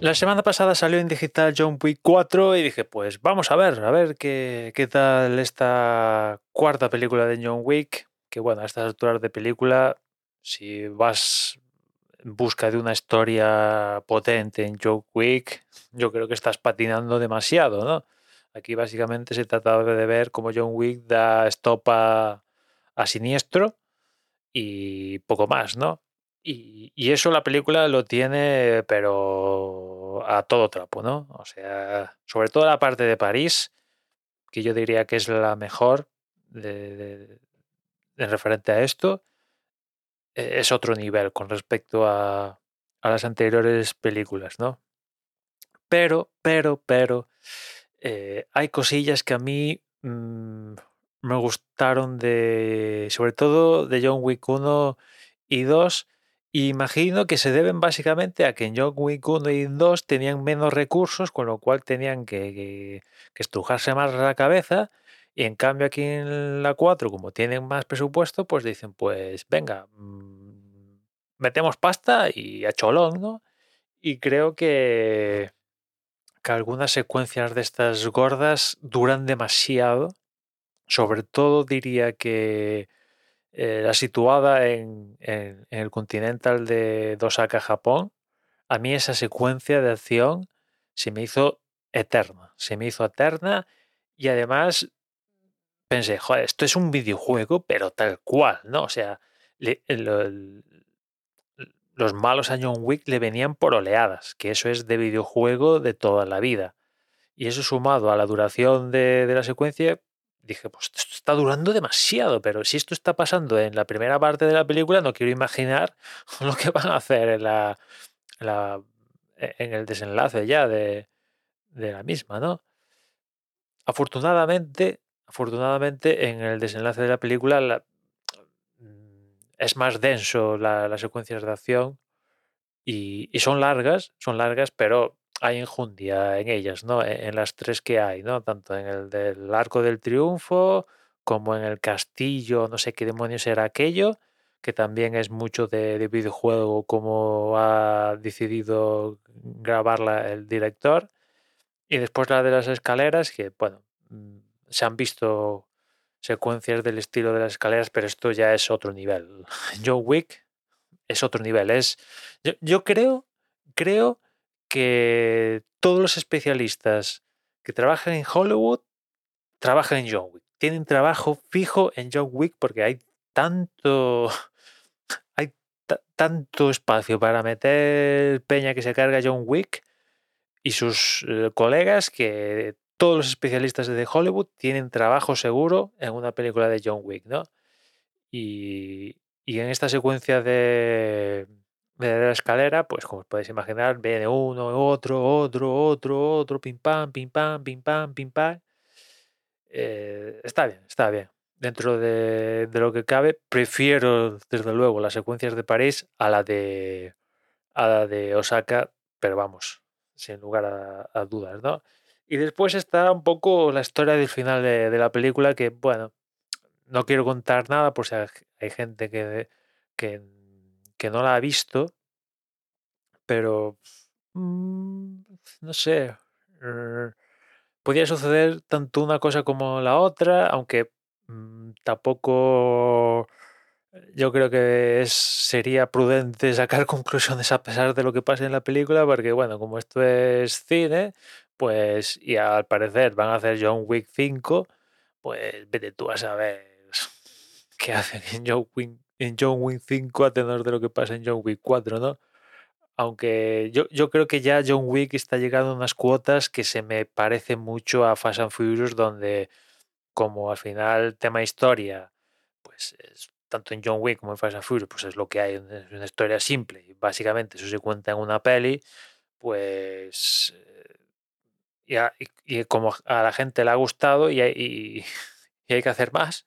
la semana pasada salió en digital John Wick 4 y dije, pues vamos a ver, a ver qué, qué tal esta cuarta película de John Wick. Que bueno, a estas alturas de película, si vas en busca de una historia potente en John Wick, yo creo que estás patinando demasiado, ¿no? Aquí básicamente se trata de ver cómo John Wick da estopa a siniestro y poco más, ¿no? Y, y, eso la película lo tiene, pero a todo trapo, ¿no? O sea, sobre todo la parte de París, que yo diría que es la mejor de referente a esto, e, es otro nivel con respecto a, a las anteriores películas, ¿no? Pero, pero, pero, eh, hay cosillas que a mí mmm, me gustaron de, sobre todo de John Wick 1 y 2, y imagino que se deben básicamente a que en John Wick 1 y 2 tenían menos recursos, con lo cual tenían que, estrujarse más la cabeza, y en cambio aquí en la 4, como tienen más presupuesto, pues dicen, pues venga, mmm, metemos pasta y a cholón, ¿no? Y creo que, que algunas secuencias de estas gordas duran demasiado. Sobre todo diría que eh, la situada en, en, el continental de Osaka, Japón, a mí esa secuencia de acción se me hizo eterna. Se me hizo eterna y además pensé, joder, esto es un videojuego, pero tal cual, ¿no? O sea, lo, los malos a John Wick le venían por oleadas, que eso es de videojuego de toda la vida. Y eso sumado a la duración de, de la secuencia, dije, pues esto está durando demasiado, pero si esto está pasando en la primera parte de la película, no quiero imaginar lo que van a hacer en, la, en, el desenlace ya de, de, la misma, ¿no? Afortunadamente, afortunadamente en el desenlace de la película la, es más denso la, las secuencias de acción y, son largas, son largas, pero hay enjundia en ellas, ¿no? En, en, las tres que hay, ¿no? Tanto en el del Arco del Triunfo como en el castillo, no sé qué demonios era aquello, que también es mucho de, de videojuego como ha decidido grabarla el director. Y después la de las escaleras, que bueno, mm, se han visto secuencias del estilo de las escaleras, pero esto ya es otro nivel. John Wick es otro nivel. Es, yo, yo creo, creo que todos los especialistas que trabajan en Hollywood trabajan en John Wick. Tienen trabajo fijo en John Wick porque hay tanto hay tanto espacio para meter peña que se carga John Wick y sus eh, colegas que todos los especialistas de Hollywood tienen trabajo seguro en una película de John Wick, ¿no? Y, y en esta secuencia de, de, la escalera, pues como os podéis imaginar, viene uno, otro, otro, otro, otro, pim pam, pim pam, pim pam, pim pam. Eh, está bien, está bien. Dentro de, de, lo que cabe, prefiero desde luego las secuencias de París a la de a la de Osaka, pero vamos, sin lugar a, a dudas, ¿no? Y después está un poco la historia del final de, de, la película, que bueno, no quiero contar nada por si hay gente que, que, que no la ha visto, pero mmm, no sé, uh, podría suceder tanto una cosa como la otra, aunque mmm, tampoco yo creo que es, sería prudente sacar conclusiones a pesar de lo que pase en la película, porque bueno, como esto es cine, pues, y al parecer van a hacer John Wick 5, pues vete tú a saber qué hacen en John Wick, en John Wick 5 a tenor de lo que pasa en John Wick 4, ¿no? Aunque yo, yo creo que ya John Wick está llegando a unas cuotas que se me parece mucho a Fast and Furious, donde como al final tema historia, pues es, tanto en John Wick como en Fast and Furious, pues es lo que hay, es una historia simple, y básicamente eso se cuenta en una peli, pues y, a, y, y, como a la gente le ha gustado y, y hay que hacer más,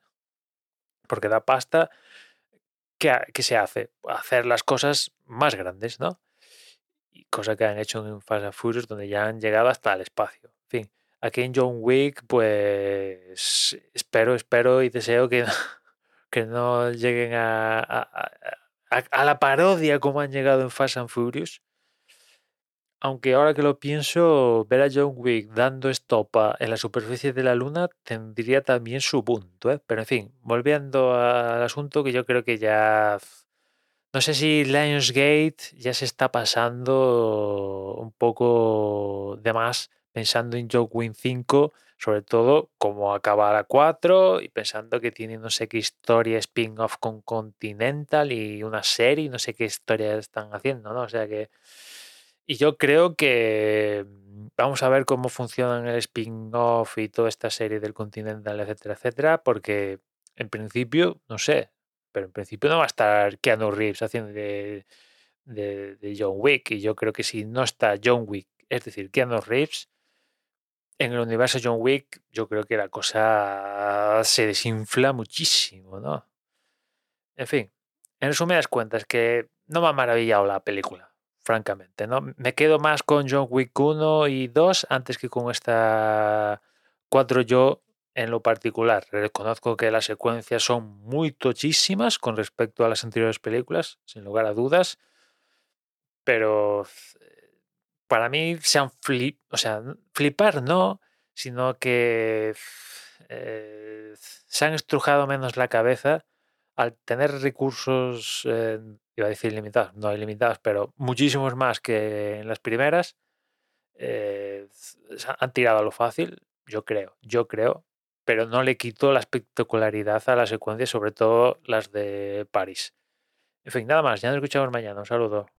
porque da pasta, ¿qué, ¿qué, se hace? Hacer las cosas más grandes, ¿no? Y cosa que han hecho en Fast and Furious, donde ya han llegado hasta el espacio. En fin, aquí en John Wick, pues espero, espero y deseo que no, que no lleguen a, a, a, a la parodia como han llegado en Fast and Furious Aunque ahora que lo pienso, ver a John Wick dando estopa en la superficie de la luna tendría también su punto, ¿eh? Pero en fin, volviendo al asunto que yo creo que ya... No sé si Lionsgate ya se está pasando un poco de más pensando en John Wick 5, sobre todo cómo acaba la 4 y pensando que tiene no sé qué historia spin-off con Continental y una serie, no sé qué historia están haciendo, ¿no? O sea que... Y yo creo que mm, vamos a ver cómo funcionan el spin-off y toda esta serie del Continental, etcétera, etcétera, porque en principio, no sé, pero en principio no va a estar Keanu Reeves haciendo de, de, de John Wick. Y yo creo que si no está John Wick, es decir, Keanu Reeves, en el universo John Wick, yo creo que la cosa se desinfla muchísimo, ¿no? En fin, en resumidas cuentas, que no me ha maravillado la película, francamente, ¿no? Me quedo más con John Wick 1 y 2 antes que con esta 4 yo en lo particular. Reconozco que las secuencias son muy tochísimas con respecto a las anteriores películas, sin lugar a dudas, pero para mí se han flip, o sea, flipar no, sino que eh, se han estrujado menos la cabeza al tener recursos, eh, iba a decir limitados, no ilimitados, pero muchísimos más que en las primeras, eh, han tirado a lo fácil, yo creo, yo creo, pero no le quito la espectacularidad a las secuencias, sobre todo las de París. En fin, nada más, ya nos escuchamos mañana, un saludo.